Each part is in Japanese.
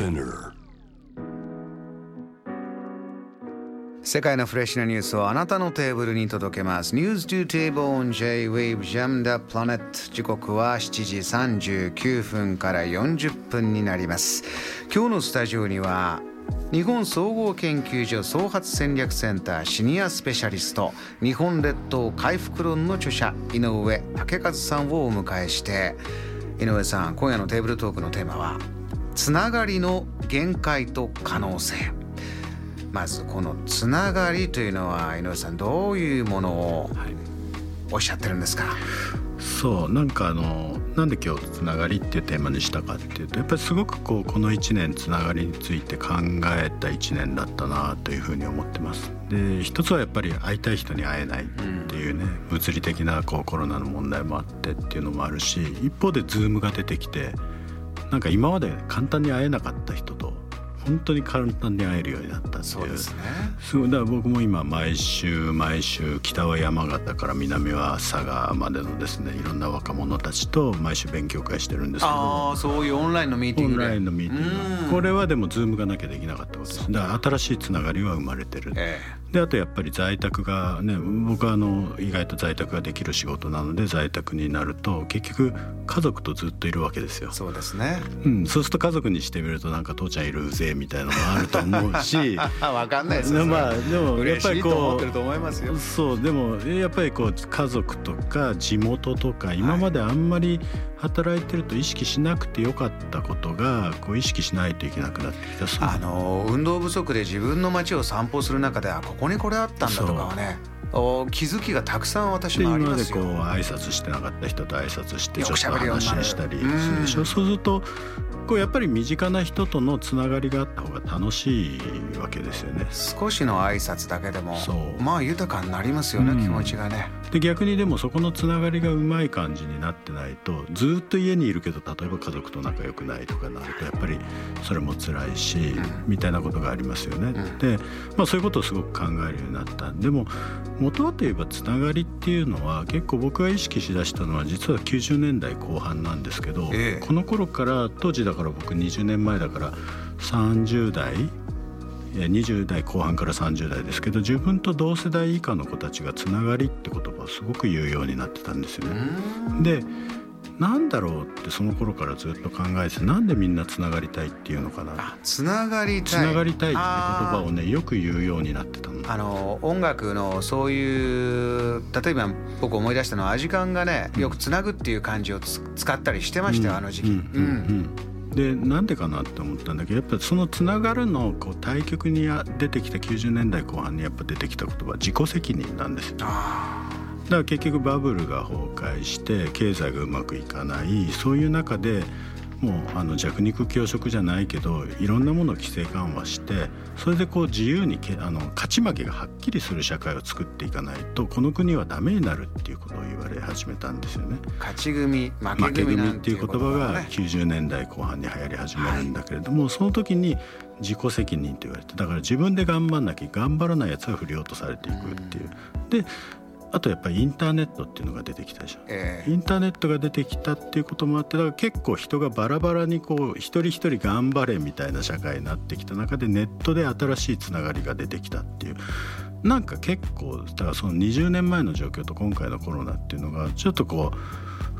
Spinner 世界のフレッシュなニュースをあなたのテーブルに届けます。News to Table on J-Wave Jam the Planet 時刻は7時39分から40分になります。今日のスタジオには日本総合研究所創発戦略センターシニアスペシャリスト日本列島回復論の著者井上武和さんをお迎えして井上さん今夜のテーブルトークのテーマはつながりの限界と可能性。まずこのつながりというのは井上さんどういうものをおっしゃってるんですか、そうなんかあのなんで今日つながりっていうテーマにしたかっていうとやっぱりすごくこうこの1年つながりについて考えた1年だったなというふうに思ってます。で一つはやっぱり会いたい人に会えないっていうね、物理的なこうコロナの問題もあってっていうのもあるし一方で Zoom が出てきてなんか今まで簡単に会えなかった人と本当に簡単に会えるようになったっていう。そうですね。すごいだから僕も今毎週毎週北は山形から南は佐賀までのですねいろんな若者たちと毎週勉強会してるんですけど。ああそういうオンラインのミーティオンングで。ラインのミーティンうん。グこれはでも Zoom がなきゃできなかったことです。だから新しいつながりは生まれてる。えであとやっぱり在宅がね僕はあの意外と在宅ができる仕事なので在宅になると結局家族とずっといるわけですよ。え、そうですね。うん、そうすると家族にしてみるとなんか父ちゃんいるうぜえみたいなのもあると思うしあ分かんないですよまあでもやっぱりこいと思ってると思いますようそうでもやっぱりこう家族とか地元とか今まであんまり働いてると意識しなくてよかったことがこう意識しないといけなくなってきた。あの運動不足で自分の街を散歩する中であここにこれあったんだとかはねお気づきがたくさん私でもあり今までこう挨拶してなかった人と挨拶してちょっと話したりすうん。るでしょ。そうするとこうやっぱり身近な人とのつながりがあった方が楽しいわけですよね。少しの挨拶だけでもまあ豊かになりますよね、うん。気持ちがね。で逆にでもそこのつながりがうまい感じになってないとずっと家にいるけど例えば家族と仲良くないとかなるとやっぱりそれも辛いし、ん。みたいなことがありますよね。ん。で、まあ、そういうことをすごく考えるようになった。でも元はといえばつながりっていうのは結構僕が意識しだしたのは実は90年代後半なんですけど、ええこの頃から当時だから僕20年前だから30代いや20代後半から30代ですけど自分と同世代以下の子たちがつながりって言葉をすごく言うようになってたんですよね。でなんだろうってその頃からずっと考えててなんでみんなつながりたいっていうのかな。あつながりつたい。ながりたいって言葉をねよく言うようになってたの。あの音楽のそういう例えば僕思い出したのはアジカンがねよくつなぐっていう漢字をつ使ったりしてましたよ、あの時期、うんうんうん。でなんでかなって思ったんだけどやっぱそのつながるのこう対極に出てきた90年代後半にやっぱ出てきた言葉自己責任なんですよ。から結局バブルが崩壊して経済がうまくいかないそういう中でもうあの弱肉強食じゃないけどいろんなものを規制緩和してそれでこう自由にけあの勝ち負けがはっきりする社会を作っていかないとこの国はダメになるっていうことを言われ始めたんですよね。ー勝ち組負負けけ組ってていう言葉がね90年代後半に流行り始めるんだけれども、その時に自己責任と言われてだから自分で頑張んなきゃ頑張らないやつは不良とされていくっていう。であとやっぱりインターネットっていうのが出てきたでしょ。えーインターネットが出てきたっていうこともあってだから結構人がバラバラにこう一人一人頑張れみたいな社会になってきた中でネットで新しいつながりが出てきたっていうなんか結構だからその20年前の状況と今回のコロナっていうのがちょっとこう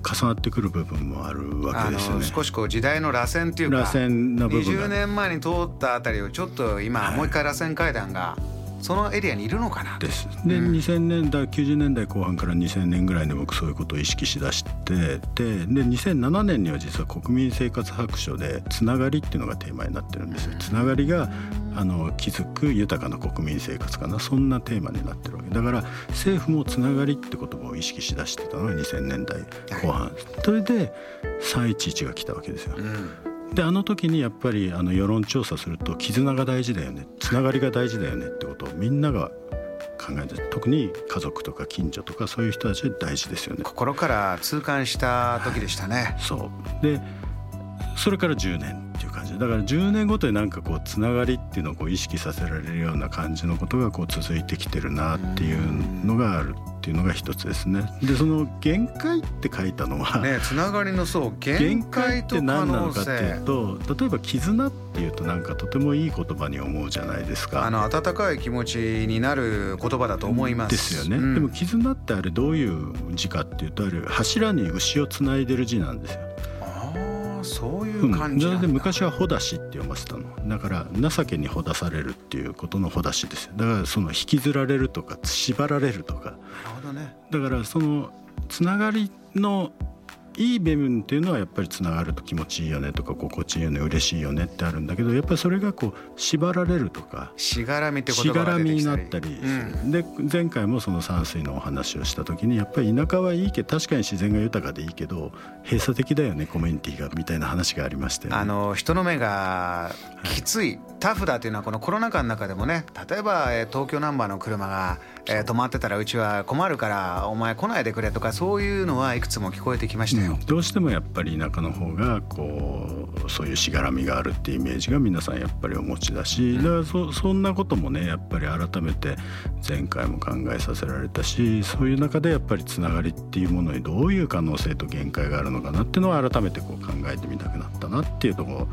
重なってくる部分もあるわあけですよね。の少しこう時代の螺旋っていうか螺旋な部分20が年前に通ったあたりをちょっと今はいもう一回螺旋階段がそのエリアにいるのかな？です。で、うん。2000年代90年代後半から2000年ぐらいに僕そういうことを意識しだしてでで2007年には実は国民生活白書でつながりっていうのがテーマになってるんですよ。つながりがあの築く豊かな国民生活かな。そんなテーマになってるわけ。だから政府もつながりって言葉を意識しだしてたのが2000年代後半、それで311が来たわけですよ。うんであの時にやっぱりあの世論調査すると絆が大事だよね。つながりが大事だよねってことをみんなが考えて特に家族とか近所とかそういう人たちは大事ですよね。心から痛感した時でしたね。そう。でそれから10年っていう感じ。だから10年ごとになんかこうつながりっていうのをこう意識させられるような感じのことがこう続いてきてるなっていうのがあるっていうのが一つですね。でその限界って書いたのは、ね、つながりのそう限界って何なのかっていうと例えば絆っていうとなんかとてもいい言葉に思うじゃないですか。あの温かい気持ちになる言葉だと思います。ですよね、うん、でも絆ってあれどういう字かっていうとあれ柱に牛をつないでる字なんですよそういう感じ、うん、で昔は「ほだし」って読ませたの。だから情けにほだされるっていうことのほだしですよ。だからその引きずられるとか縛られるとか。なるほど、ね、だからそのつながりのいい部分っていうのはやっぱりつながると気持ちいいよねとか心地いいよね嬉しいよねってあるんだけどやっぱりそれがこう縛られるとかしがらみってしがらみになったり、うん、で前回もその山水のお話をした時にやっぱり田舎はいいけど確かに自然が豊かでいいけど閉鎖的だよねコミュニティがみたいな話がありまして、ね、あの人の目がきつい、はい、タフだというのはこのコロナ禍の中でもね例えば東京ナンバーの車がえー、止まってたらうちは困るからお前来ないでくれとかそういうのはいくつも聞こえてきましたよ、うん、どうしてもやっぱり田舎の方がこうそういうしがらみがあるっていうイメージが皆さんやっぱりお持ちだし、だからそそんなこともねやっぱり改めて前回も考えさせられたしそういう中でやっぱりつながりっていうものにどういう可能性と限界があるのかなっていうのを改めてこう考えてみたくなったなっていうところ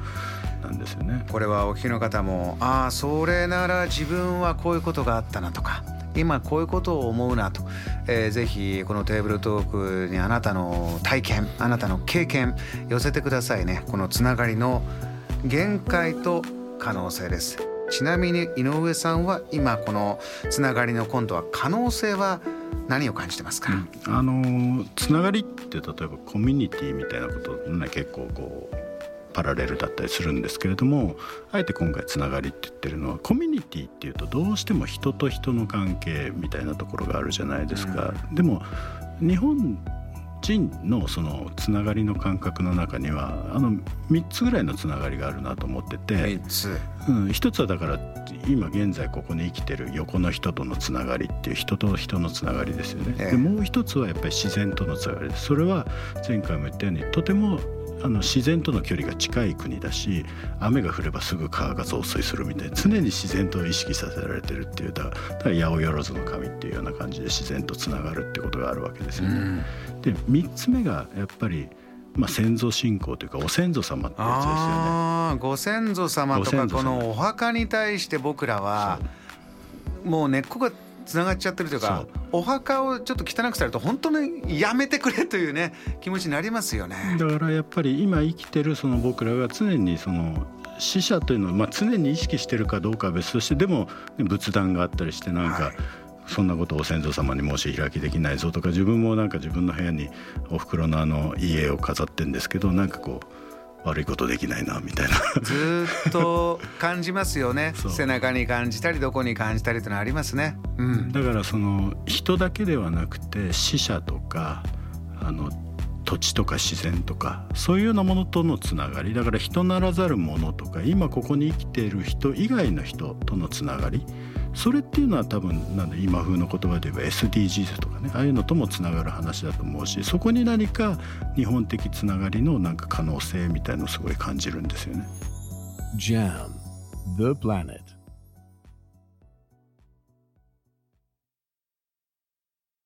なんですよね。これはお聞きの方もああそれなら自分はこういうことがあったなとか今こういうことを思うなと、えー、ぜひこのテーブルトークにあなたの体験あなたの経験寄せてくださいね。このつながりの限界と可能性です。ちなみに井上さんは今このつながりの今度は可能性は何を感じてますか、うん、あのつながりって例えばコミュニティみたいなことね結構こうパラレルだったりするんですけれどもあえて今回つながりって言ってるのはコミュニティっていうとどうしても人と人の関係みたいなところがあるじゃないですか。うん、でも日本人のそのつながりの感覚の中にはあの3つぐらいのつながりがあるなと思ってて3つ、うん、1つはだから今現在ここに生きてる横の人とのつながりっていう人と人のつながりですよね。でもう1つはやっぱり自然とのつながりです。それは前回も言ったようにとてもあの自然との距離が近い国だし雨が降ればすぐ川が増水するみたいな常に自然と意識させられてるっていうだから八百万の神っていうような感じで自然とつながるってことがあるわけですよね。うん、で3つ目がやっぱりまあ、先祖信仰というかお先祖様ってやつですよね。ご先祖様とかこのお墓に対して僕らはもう根っこがつながっちゃってるというかお墓をちょっと汚くされると本当にやめてくれというね 気持ちになりますよね。だからやっぱり今生きてるその僕らが常にその死者というのを、まあ、常に意識してるかどうかは別としてでも仏壇があったりしてなんか、はい。そんなことを先祖様に申し開きできないぞとか自分もなんか自分の部屋におふくろのあの家を飾ってんですけどなんかこう悪いことできないなみたいな。ずっと感じますよね。背中に感じたりどこに感じたりというのはありますね、うん、だからその人だけではなくて死者とかあの土地とか自然とかそういうようなものとのつながり。だから人ならざるものとか今ここに生きている人以外の人とのつながりそれっていうのは多分なんで今風の言葉で言えば SDGs とかねああいうのともつながる話だと思うしそこに何か日本的つながりのなんか可能性みたいのをすごい感じるんですよね。JAM The Planet